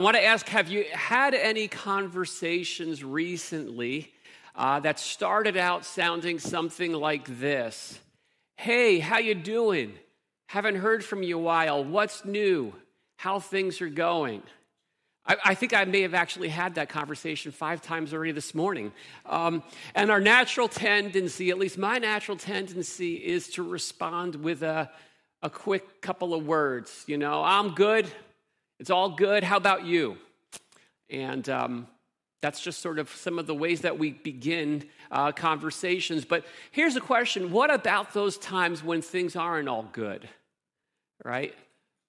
I want to ask have you had any conversations recently uh, that started out sounding something like this Hey, how you doing? Haven't heard from you a while. What's new? How things are going? I, I think I may have actually had that conversation five times already this morning. Um, and our natural tendency, at least my natural tendency, is to respond with a, a quick couple of words. You know, I'm good. It's all good. How about you? And um, that's just sort of some of the ways that we begin uh, conversations. But here's a question What about those times when things aren't all good? Right?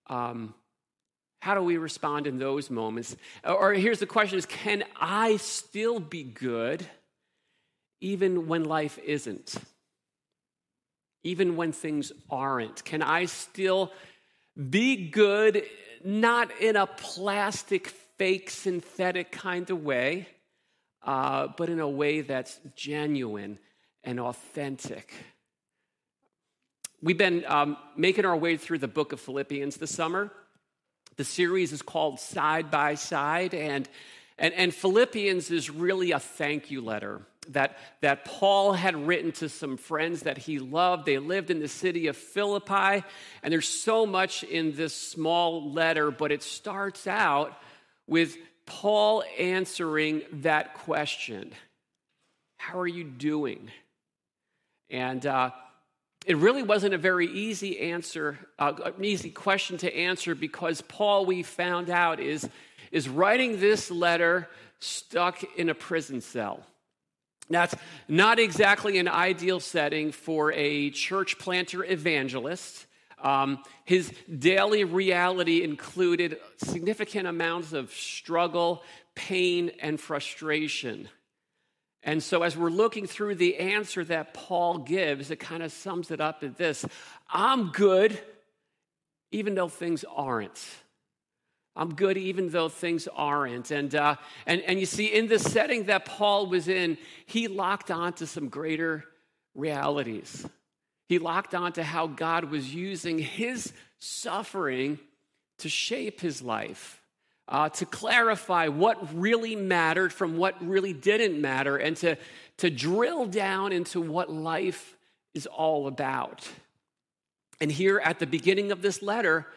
Um, how do we respond in those moments? Or here's the question is can I still be good even when life isn't? Even when things aren't? Can I still be good not in a plastic, fake, synthetic kind of way, uh, but in a way that's genuine and authentic. We've been um, making our way through the book of Philippians this summer. The series is called Side by Side, and, and, and Philippians is really a thank you letter that, that Paul had written to some friends that he loved. They lived in the city of Philippi, and there's so much in this small letter, but it starts out with Paul answering that question How are you doing? And uh, it really wasn't a very easy answer, uh, an easy question to answer because Paul, we found out, is, is writing this letter stuck in a prison cell. That's not exactly an ideal setting for a church planter evangelist. Um, his daily reality included significant amounts of struggle, pain, and frustration. And so, as we're looking through the answer that Paul gives, it kind of sums it up as this I'm good, even though things aren't. I'm good even though things aren't. And, uh, and, and you see, in the setting that Paul was in, he locked onto some greater realities. He locked onto how God was using his suffering to shape his life, uh, to clarify what really mattered from what really didn't matter, and to, to drill down into what life is all about. And here at the beginning of this letter,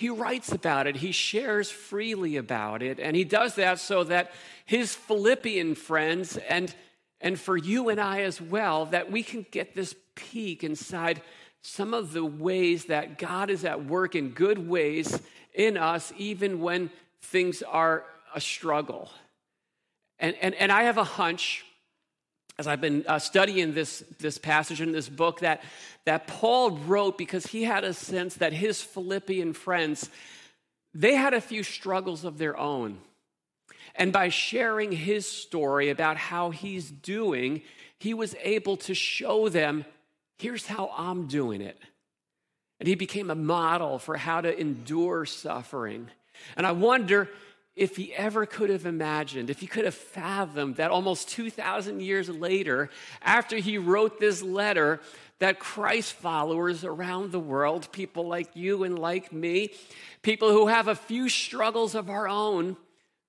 he writes about it, he shares freely about it, and he does that so that his Philippian friends and and for you and I as well, that we can get this peek inside some of the ways that God is at work in good ways in us, even when things are a struggle. And, and, and I have a hunch as I've been uh, studying this, this passage in this book that, that Paul wrote because he had a sense that his Philippian friends, they had a few struggles of their own. And by sharing his story about how he's doing, he was able to show them, here's how I'm doing it. And he became a model for how to endure suffering. And I wonder if he ever could have imagined, if he could have fathomed that almost 2,000 years later, after he wrote this letter, that Christ followers around the world, people like you and like me, people who have a few struggles of our own,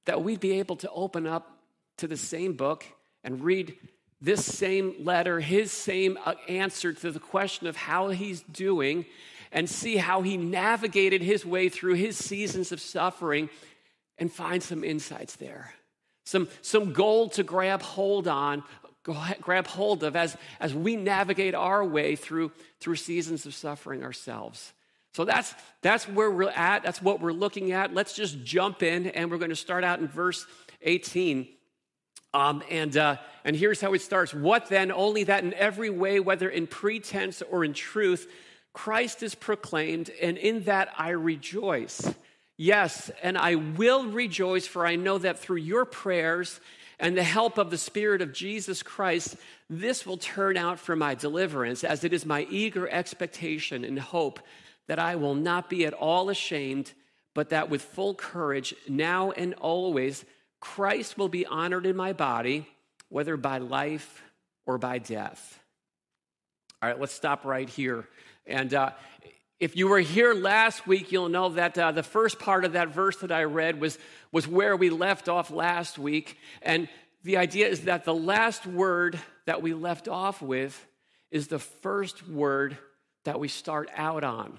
that we'd be able to open up to the same book and read this same letter, his same uh, answer to the question of how he's doing, and see how he navigated his way through his seasons of suffering and find some insights there. Some, some gold to grab hold on, grab hold of as, as we navigate our way through, through seasons of suffering ourselves. So that's, that's where we're at. That's what we're looking at. Let's just jump in, and we're going to start out in verse 18. Um, and, uh, and here's how it starts What then? Only that in every way, whether in pretense or in truth, Christ is proclaimed, and in that I rejoice. Yes, and I will rejoice, for I know that through your prayers and the help of the Spirit of Jesus Christ, this will turn out for my deliverance, as it is my eager expectation and hope that I will not be at all ashamed, but that with full courage, now and always, Christ will be honored in my body, whether by life or by death. All right, let's stop right here. And uh, If you were here last week, you'll know that uh, the first part of that verse that I read was, was where we left off last week. And the idea is that the last word that we left off with is the first word that we start out on.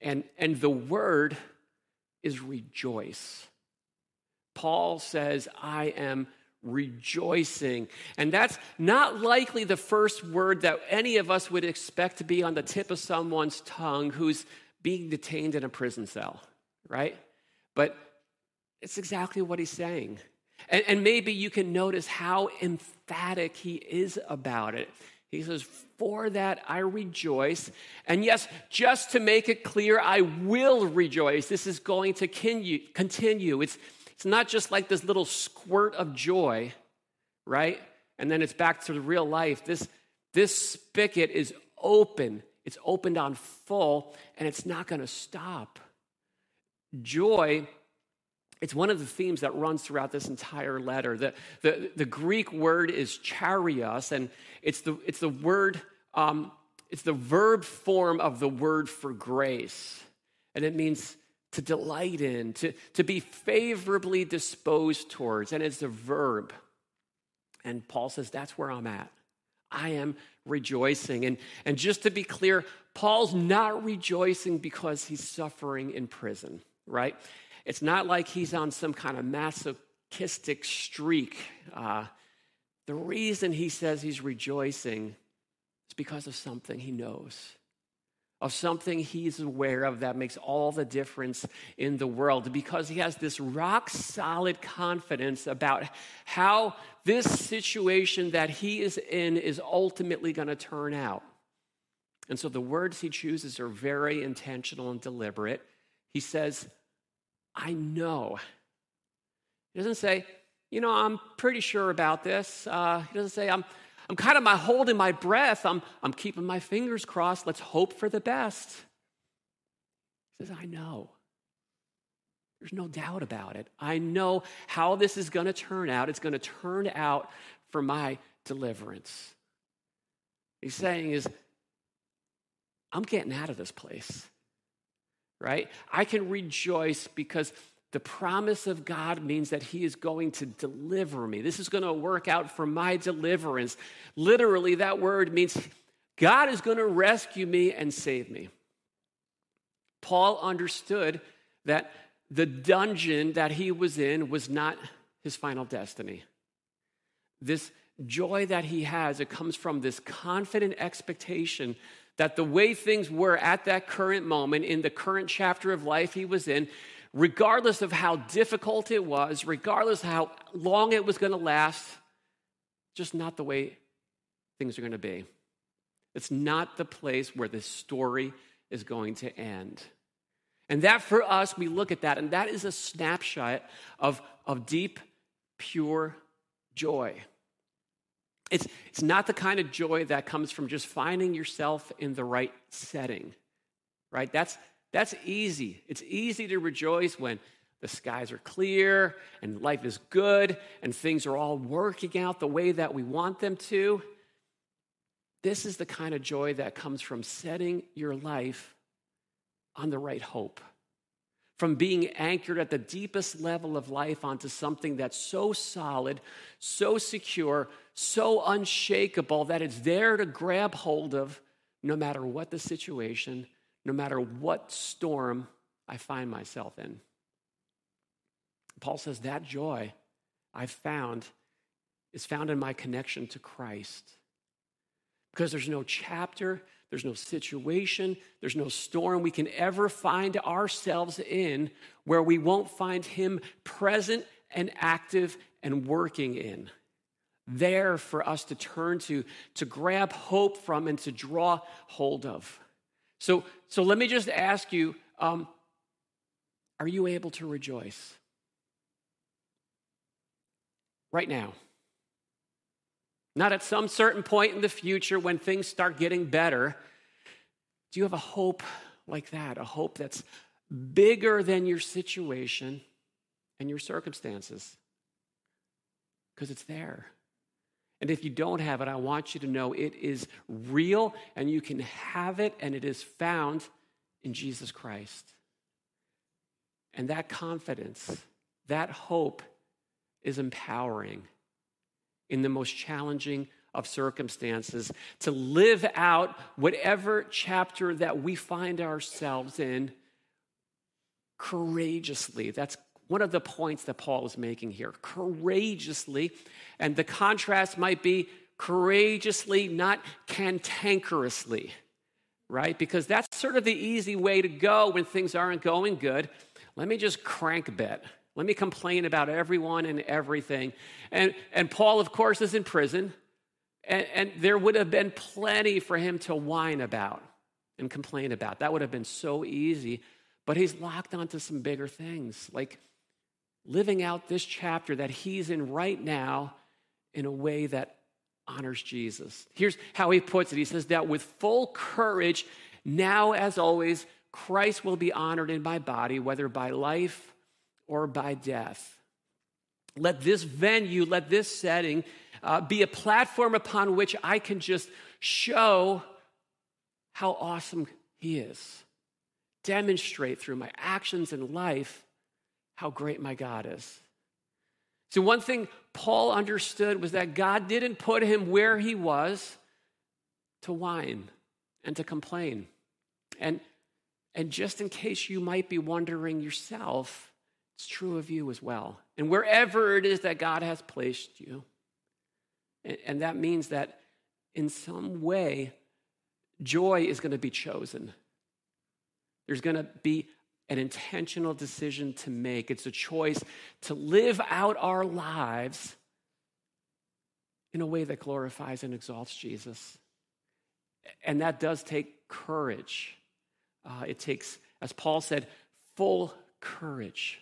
And, and the word is rejoice. Paul says, I am rejoicing. And that's not likely the first word that any of us would expect to be on the tip of someone's tongue who's being detained in a prison cell, right? But it's exactly what he's saying. And, and maybe you can notice how emphatic he is about it. He says, For that I rejoice. And yes, just to make it clear, I will rejoice. This is going to continue. It's, it's not just like this little squirt of joy, right? And then it's back to the real life. This, this spigot is open, it's opened on full, and it's not going to stop. Joy it's one of the themes that runs throughout this entire letter. The, the, the Greek word is charios, and it's the, it's the word, um, it's the verb form of the word for grace. And it means to delight in, to, to be favorably disposed towards. And it's a verb. And Paul says, that's where I'm at. I am rejoicing. And, and just to be clear, Paul's not rejoicing because he's suffering in prison, right? It's not like he's on some kind of masochistic streak. Uh, the reason he says he's rejoicing is because of something he knows, of something he's aware of that makes all the difference in the world, because he has this rock solid confidence about how this situation that he is in is ultimately going to turn out. And so the words he chooses are very intentional and deliberate. He says, I know. He doesn't say, you know, I'm pretty sure about this. Uh, he doesn't say, I'm, I'm kind of my holding my breath. I'm, I'm keeping my fingers crossed. Let's hope for the best. He says, I know. There's no doubt about it. I know how this is going to turn out. It's going to turn out for my deliverance. He's saying is, I'm getting out of this place right? I can rejoice because the promise of God means that He is going to deliver me. This is going to work out for my deliverance. Literally, that word means God is going to rescue me and save me. Paul understood that the dungeon that he was in was not his final destiny. This joy that he has, it comes from this confident expectation that the way things were at that current moment, in the current chapter of life he was in, regardless of how difficult it was, regardless how long it was going to last, just not the way things are going to be. It's not the place where this story is going to end. And that for us, we look at that, and that is a snapshot of, of deep, pure joy. It's, it's not the kind of joy that comes from just finding yourself in the right setting, right? That's, that's easy. It's easy to rejoice when the skies are clear and life is good and things are all working out the way that we want them to. This is the kind of joy that comes from setting your life on the right hope from being anchored at the deepest level of life onto something that's so solid, so secure, so unshakable that it's there to grab hold of no matter what the situation, no matter what storm I find myself in. Paul says that joy I've found is found in my connection to Christ. Because there's no chapter, there's no situation, there's no storm we can ever find ourselves in where we won't find Him present and active and working in. There for us to turn to, to grab hope from, and to draw hold of. So, so let me just ask you um, are you able to rejoice? Right now. Not at some certain point in the future when things start getting better. Do you have a hope like that? A hope that's bigger than your situation and your circumstances? Because it's there. And if you don't have it, I want you to know it is real and you can have it and it is found in Jesus Christ. And that confidence, that hope is empowering in the most challenging of circumstances to live out whatever chapter that we find ourselves in courageously. That's one of the points that Paul is making here. Courageously. And the contrast might be courageously, not cantankerously, right? Because that's sort of the easy way to go when things aren't going good. Let me just crank a bit. Let me complain about everyone and everything. And, and Paul, of course, is in prison. And, and there would have been plenty for him to whine about and complain about. That would have been so easy. But he's locked onto some bigger things, like living out this chapter that he's in right now in a way that honors Jesus. Here's how he puts it He says that with full courage, now as always, Christ will be honored in my body, whether by life or by death. Let this venue, let this setting uh, be a platform upon which I can just show how awesome He is. Demonstrate through my actions and life how great my God is. So, one thing Paul understood was that God didn't put him where he was to whine and to complain. And, and just in case you might be wondering yourself, it's true of you as well. And wherever it is that God has placed you, and that means that in some way, joy is going to be chosen. There's going to be an intentional decision to make. It's a choice to live out our lives in a way that glorifies and exalts Jesus. And that does take courage. Uh, it takes, as Paul said, full courage.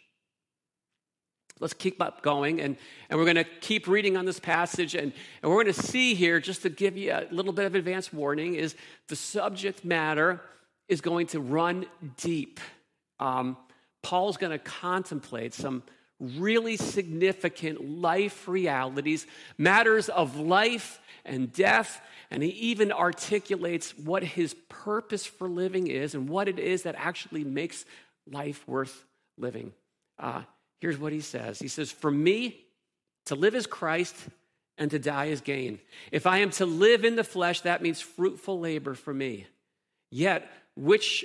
Let's keep up going, and, and we're going to keep reading on this passage. And, and we're going to see here, just to give you a little bit of advance warning, is the subject matter is going to run deep. Um, Paul's going to contemplate some really significant life realities, matters of life and death, and he even articulates what his purpose for living is and what it is that actually makes life worth living. Uh, Here's what he says He says, For me, to live is Christ and to die is gain. If I am to live in the flesh, that means fruitful labor for me. Yet, which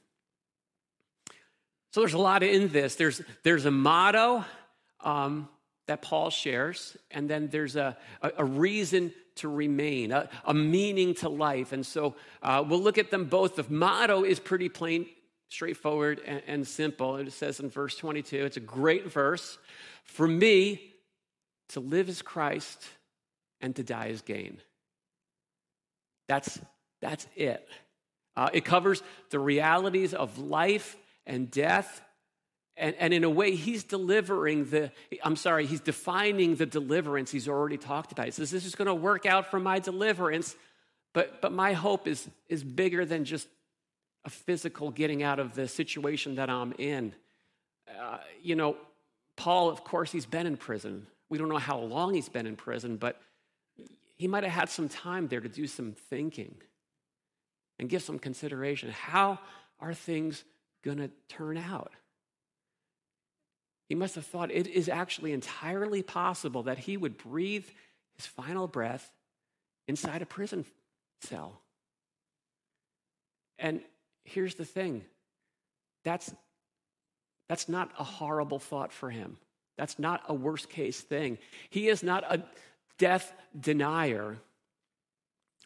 So there's a lot in this. There's, there's a motto um, that Paul shares, and then there's a, a, a reason to remain, a, a, meaning to life. And so uh, we'll look at them both. The motto is pretty plain, straightforward, and, and simple. It says in verse 22, it's a great verse. For me, to live is Christ and to die is gain. That's, that's it. Uh, it covers the realities of life and death. And, and in a way, he's delivering the, I'm sorry, he's defining the deliverance he's already talked about. He says, This is going to work out for my deliverance, but, but my hope is, is bigger than just a physical getting out of the situation that I'm in. Uh, you know, Paul, of course, he's been in prison. We don't know how long he's been in prison, but he might have had some time there to do some thinking and give some consideration. How are things going to turn out? He must have thought it is actually entirely possible that he would breathe his final breath inside a prison cell. And here's the thing that's that's not a horrible thought for him. That's not a worst case thing. He is not a death denier.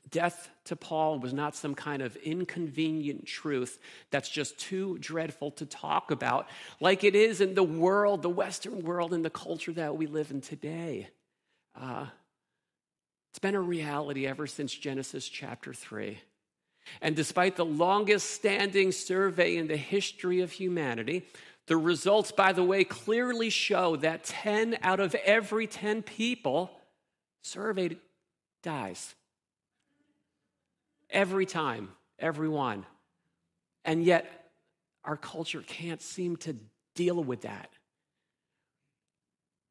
Death to Paul was not some kind of inconvenient truth that's just too dreadful to talk about, like it is in the world, the Western world, and the culture that we live in today. Uh, it's been a reality ever since Genesis chapter 3. And despite the longest standing survey in the history of humanity, the results, by the way, clearly show that 10 out of every 10 people surveyed dies. Every time, everyone. And yet, our culture can't seem to deal with that.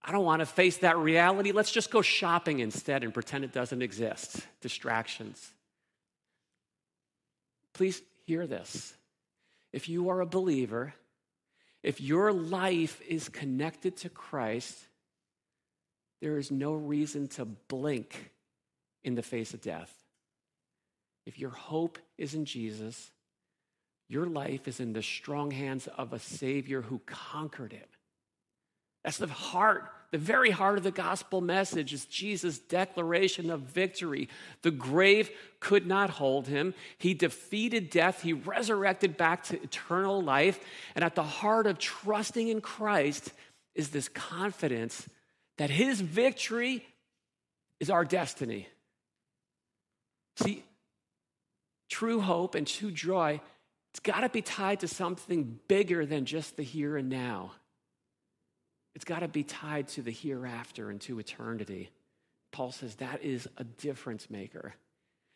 I don't want to face that reality. Let's just go shopping instead and pretend it doesn't exist. Distractions. Please hear this. If you are a believer, if your life is connected to Christ, there is no reason to blink in the face of death. If your hope is in Jesus, your life is in the strong hands of a Savior who conquered it. That's the heart, the very heart of the gospel message is Jesus' declaration of victory. The grave could not hold him. He defeated death. He resurrected back to eternal life. And at the heart of trusting in Christ is this confidence that his victory is our destiny. See, true hope and true joy, it's got to be tied to something bigger than just the here and now. It's got to be tied to the hereafter and to eternity. Paul says that is a difference maker.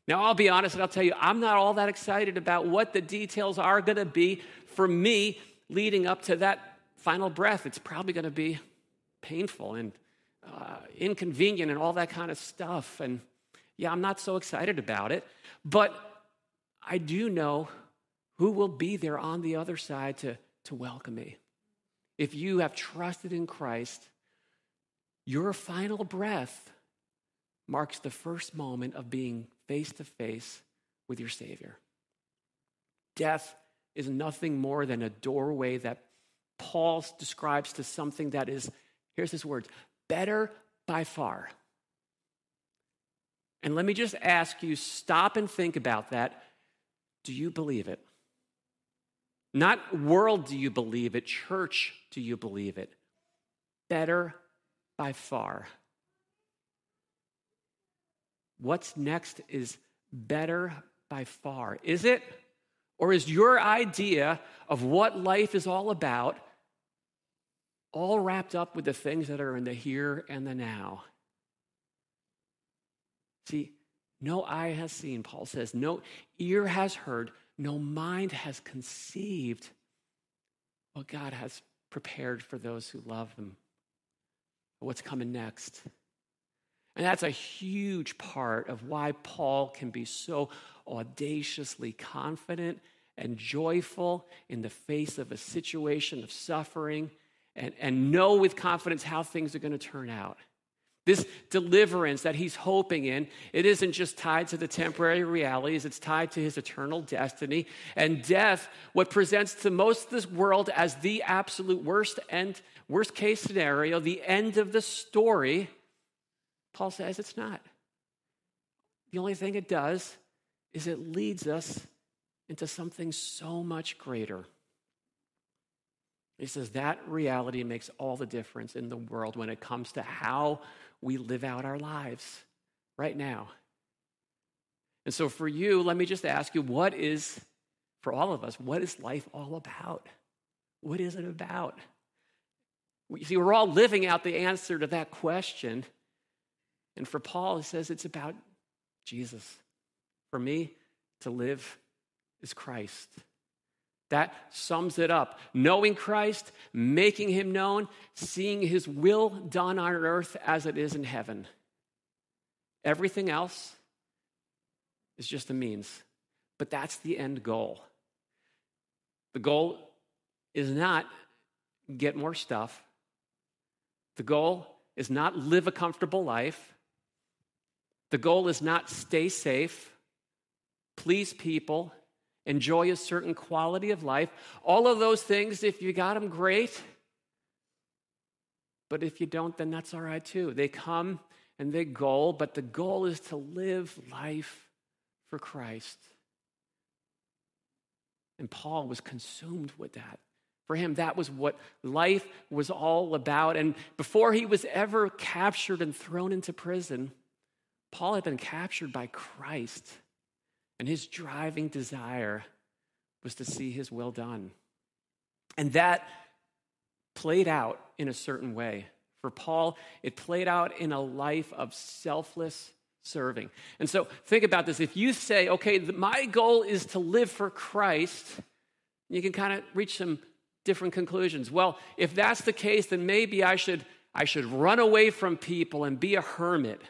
Now, I'll be honest and I'll tell you, I'm not all that excited about what the details are going to be for me leading up to that final breath. It's probably going to be painful and uh, inconvenient and all that kind of stuff. And yeah, I'm not so excited about it. But I do know who will be there on the other side to, to welcome me if you have trusted in Christ, your final breath marks the first moment of being face to face with your Savior. Death is nothing more than a doorway that Paul describes to something that is, here's his words, better by far. And let me just ask you stop and think about that. Do you believe it? Not world, do you believe it? Church, do you believe it? Better by far. What's next is better by far. Is it? Or is your idea of what life is all about all wrapped up with the things that are in the here and the now? See, no eye has seen, Paul says, no ear has heard, no mind has conceived what God has prepared for those who love Him, what's coming next. And that's a huge part of why Paul can be so audaciously confident and joyful in the face of a situation of suffering and, and know with confidence how things are going to turn out. This deliverance that he's hoping in, it isn't just tied to the temporary realities, it's tied to his eternal destiny. And death, what presents to most of this world as the absolute worst and worst case scenario, the end of the story, Paul says it's not. The only thing it does is it leads us into something so much greater. He says that reality makes all the difference in the world when it comes to how we live out our lives right now. And so, for you, let me just ask you what is, for all of us, what is life all about? What is it about? You see, we're all living out the answer to that question. And for Paul, he says it's about Jesus. For me, to live is Christ. That sums it up. Knowing Christ, making him known, seeing his will done on earth as it is in heaven. Everything else is just a means, but that's the end goal. The goal is not get more stuff. The goal is not live a comfortable life. The goal is not stay safe, please people, enjoy a certain quality of life. All of those things, if you got them, great. But if you don't, then that's all right too. They come and they go, but the goal is to live life for Christ. And Paul was consumed with that. For him, that was what life was all about. And before he was ever captured and thrown into prison, Paul had been captured by Christ And his driving desire was to see his will done. And that played out in a certain way. For Paul, it played out in a life of selfless serving. And so think about this. If you say, okay, my goal is to live for Christ, you can kind of reach some different conclusions. Well, if that's the case, then maybe I should, I should run away from people and be a hermit.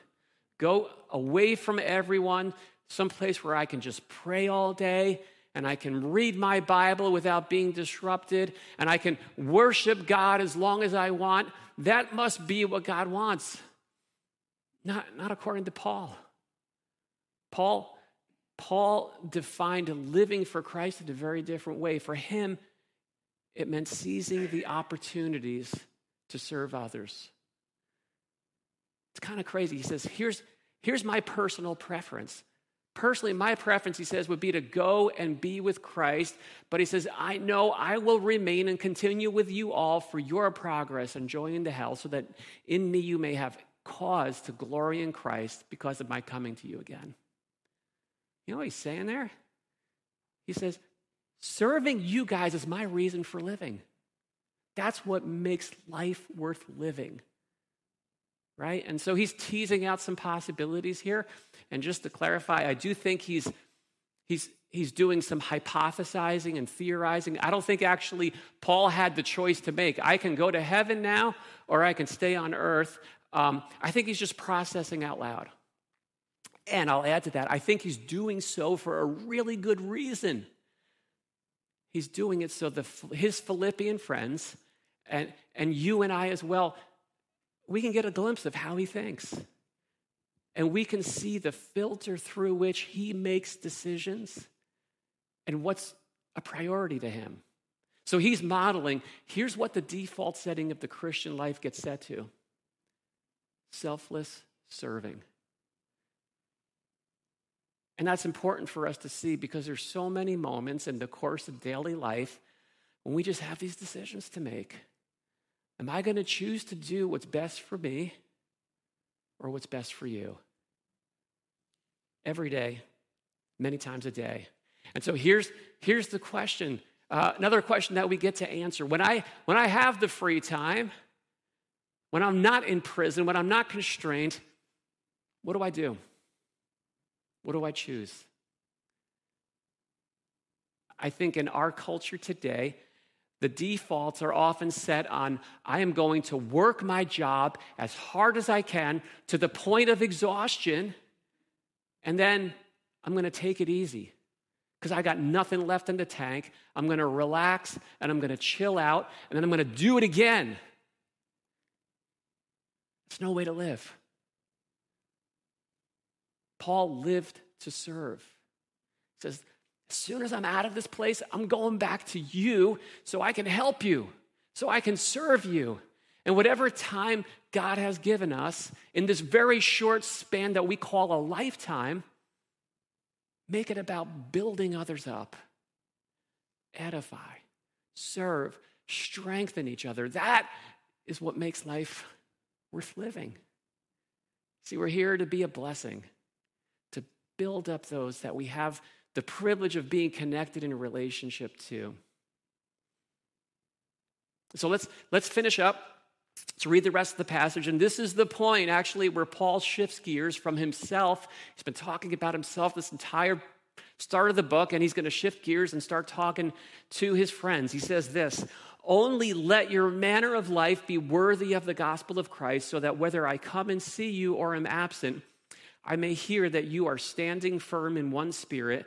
Go away from everyone, someplace where I can just pray all day and I can read my Bible without being disrupted and I can worship God as long as I want. That must be what God wants. Not, not according to Paul. Paul, Paul defined living for Christ in a very different way. For him, it meant seizing the opportunities to serve others. It's kind of crazy. He says, here's, here's my personal preference. Personally, my preference, he says, would be to go and be with Christ. But he says, I know I will remain and continue with you all for your progress and joy into hell, so that in me you may have cause to glory in Christ because of my coming to you again. You know what he's saying there? He says, serving you guys is my reason for living. That's what makes life worth living right? And so he's teasing out some possibilities here. And just to clarify, I do think he's he's he's doing some hypothesizing and theorizing. I don't think actually Paul had the choice to make. I can go to heaven now, or I can stay on earth. Um, I think he's just processing out loud. And I'll add to that, I think he's doing so for a really good reason. He's doing it so the, his Philippian friends and, and you and I as well we can get a glimpse of how he thinks. And we can see the filter through which he makes decisions and what's a priority to him. So he's modeling here's what the default setting of the Christian life gets set to selfless serving. And that's important for us to see because there's so many moments in the course of daily life when we just have these decisions to make. Am I going to choose to do what's best for me or what's best for you? Every day, many times a day. And so here's, here's the question uh, another question that we get to answer. When I, when I have the free time, when I'm not in prison, when I'm not constrained, what do I do? What do I choose? I think in our culture today, the defaults are often set on I am going to work my job as hard as I can to the point of exhaustion, and then I'm going to take it easy because I got nothing left in the tank. I'm going to relax and I'm going to chill out, and then I'm going to do it again. It's no way to live. Paul lived to serve. He says, as soon as I'm out of this place, I'm going back to you so I can help you, so I can serve you. And whatever time God has given us in this very short span that we call a lifetime, make it about building others up, edify, serve, strengthen each other. That is what makes life worth living. See, we're here to be a blessing, to build up those that we have the privilege of being connected in a relationship to. So let's, let's finish up. Let's read the rest of the passage. And this is the point, actually, where Paul shifts gears from himself. He's been talking about himself this entire start of the book, and he's going to shift gears and start talking to his friends. He says this Only let your manner of life be worthy of the gospel of Christ, so that whether I come and see you or am absent, I may hear that you are standing firm in one spirit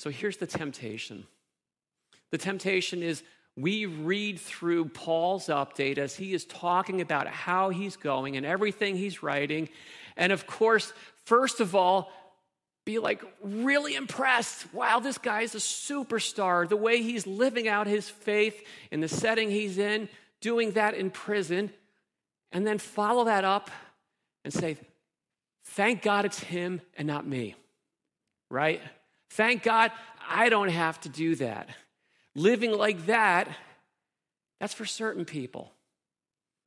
so here's the temptation the temptation is we read through Paul's update as he is talking about how he's going and everything he's writing. And of course, first of all, be like really impressed. Wow, this guy's a superstar. The way he's living out his faith in the setting he's in, doing that in prison, and then follow that up and say, Thank God it's him and not me, right? Thank God I don't have to do that. Living like that, that's for certain people.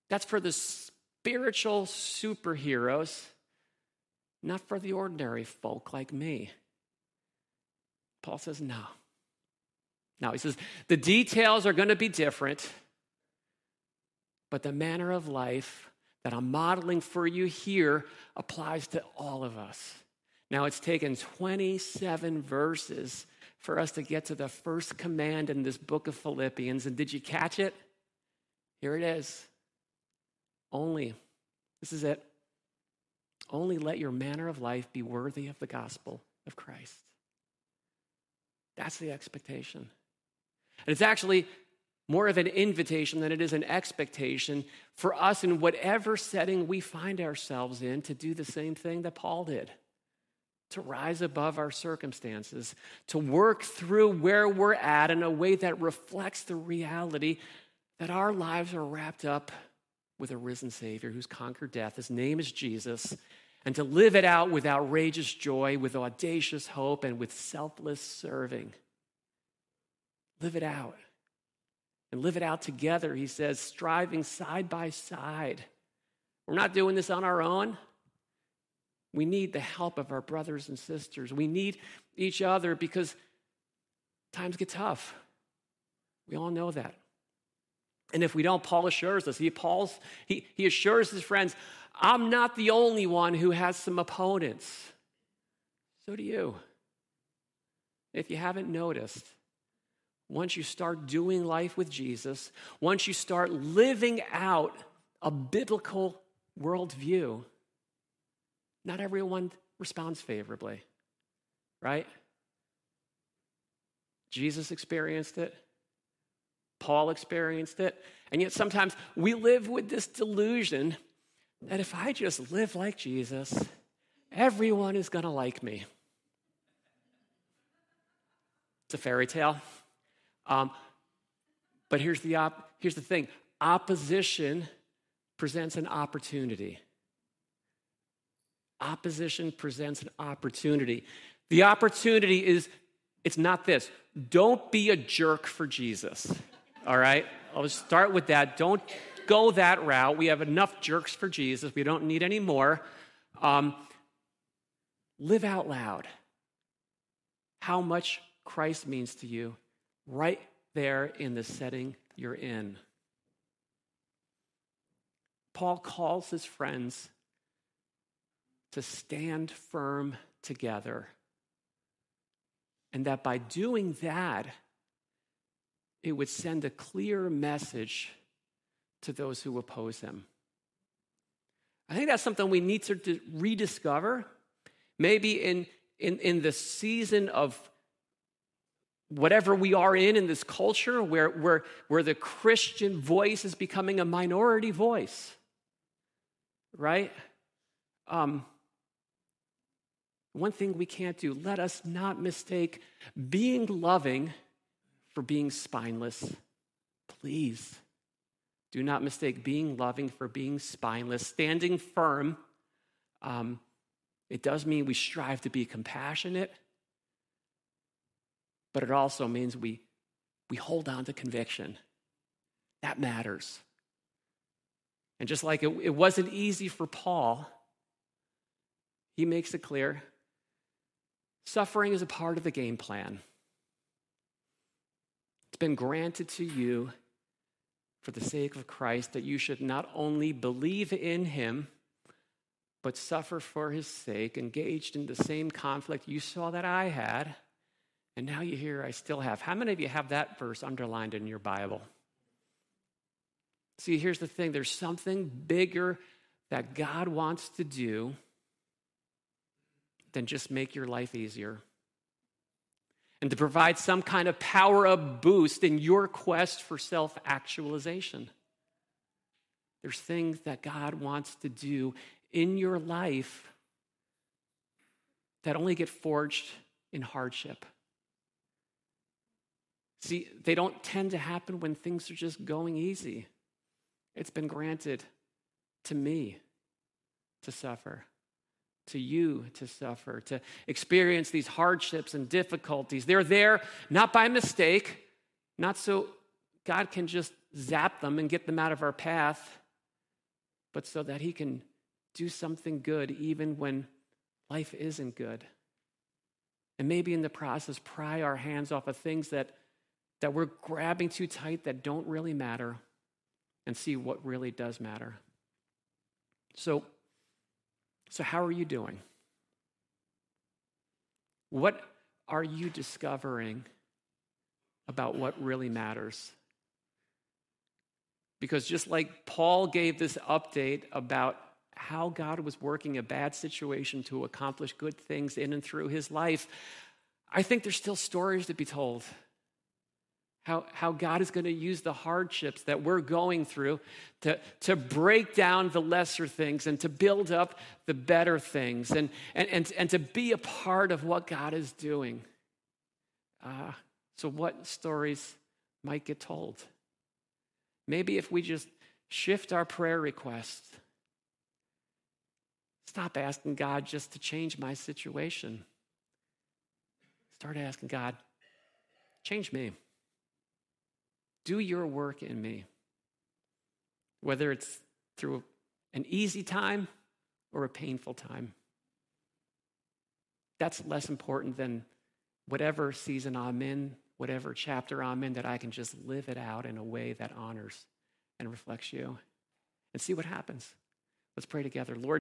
That's for the spiritual superheroes, not for the ordinary folk like me. Paul says, no. Now, he says, the details are going to be different, but the manner of life that I'm modeling for you here applies to all of us. Now, it's taken 27 verses for us to get to the first command in this book of Philippians. And did you catch it? Here it is. Only, this is it. Only let your manner of life be worthy of the gospel of Christ. That's the expectation. And it's actually more of an invitation than it is an expectation for us in whatever setting we find ourselves in to do the same thing that Paul did to rise above our circumstances, to work through where we're at in a way that reflects the reality that our lives are wrapped up with a risen Savior who's conquered death. His name is Jesus. And to live it out with outrageous joy, with audacious hope, and with selfless serving. Live it out and live it out together, he says, striving side by side. We're not doing this on our own. We need the help of our brothers and sisters. We need each other because times get tough. We all know that. And if we don't, Paul assures us. He, Paul's, he, he assures his friends, I'm not the only one who has some opponents. So do you. If you haven't noticed, once you start doing life with Jesus, once you start living out a biblical worldview, not everyone responds favorably, right? Jesus experienced it. Paul experienced it. And yet sometimes we live with this delusion that if I just live like Jesus, everyone is going to like me. It's a fairy tale. Um, but here's the, op- here's the thing opposition presents an opportunity. Opposition presents an opportunity. The opportunity is it's not this. Don't be a jerk for Jesus. All right? I'll start with that. Don't go that route. We have enough jerks for Jesus. We don't need any more. Um, live out loud how much Christ means to you right there in the setting you're in. Paul calls his friends to stand firm together. And that by doing that, it would send a clear message to those who oppose him. I think that's something we need to rediscover. Maybe in, in, in the season of whatever we are in in this culture where, where, where the Christian voice is becoming a minority voice, right? Um, one thing we can't do, let us not mistake being loving for being spineless. Please do not mistake being loving for being spineless. Standing firm, um, it does mean we strive to be compassionate but it also means we, we hold on to conviction. That matters. And just like it, it wasn't easy for Paul, he makes it clear suffering is a part of the game plan. It's been granted to you for the sake of Christ that you should not only believe in him, but suffer for his sake, engaged in the same conflict you saw that I had and now you hear I still have. How many of you have that verse underlined in your Bible? See, here's the thing there's something bigger that God wants to do than just make your life easier. And to provide some kind of power up boost in your quest for self actualization. There's things that God wants to do in your life that only get forged in hardship. See, they don't tend to happen when things are just going easy. It's been granted to me to suffer, to you to suffer, to experience these hardships and difficulties. They're there not by mistake, not so God can just zap them and get them out of our path, but so that He can do something good even when life isn't good. And maybe in the process, pry our hands off of things that, that we're grabbing too tight that don't really matter and see what really does matter. So, so how are you doing? What are you discovering about what really matters? Because just like Paul gave this update about how God was working a bad situation to accomplish good things in and through his life, I think there's still stories to be told. How, how God is going to use the hardships that we're going through to, to break down the lesser things and to build up the better things and, and, and, and to be a part of what God is doing. Uh, so, what stories might get told? Maybe if we just shift our prayer requests Stop asking God just to change my situation. Start asking God, change me. Do your work in me. Whether it's through an easy time or a painful time. That's less important than whatever season I'm in, whatever chapter I'm in, that I can just live it out in a way that honors and reflects you and see what happens. Let's pray together. Lord,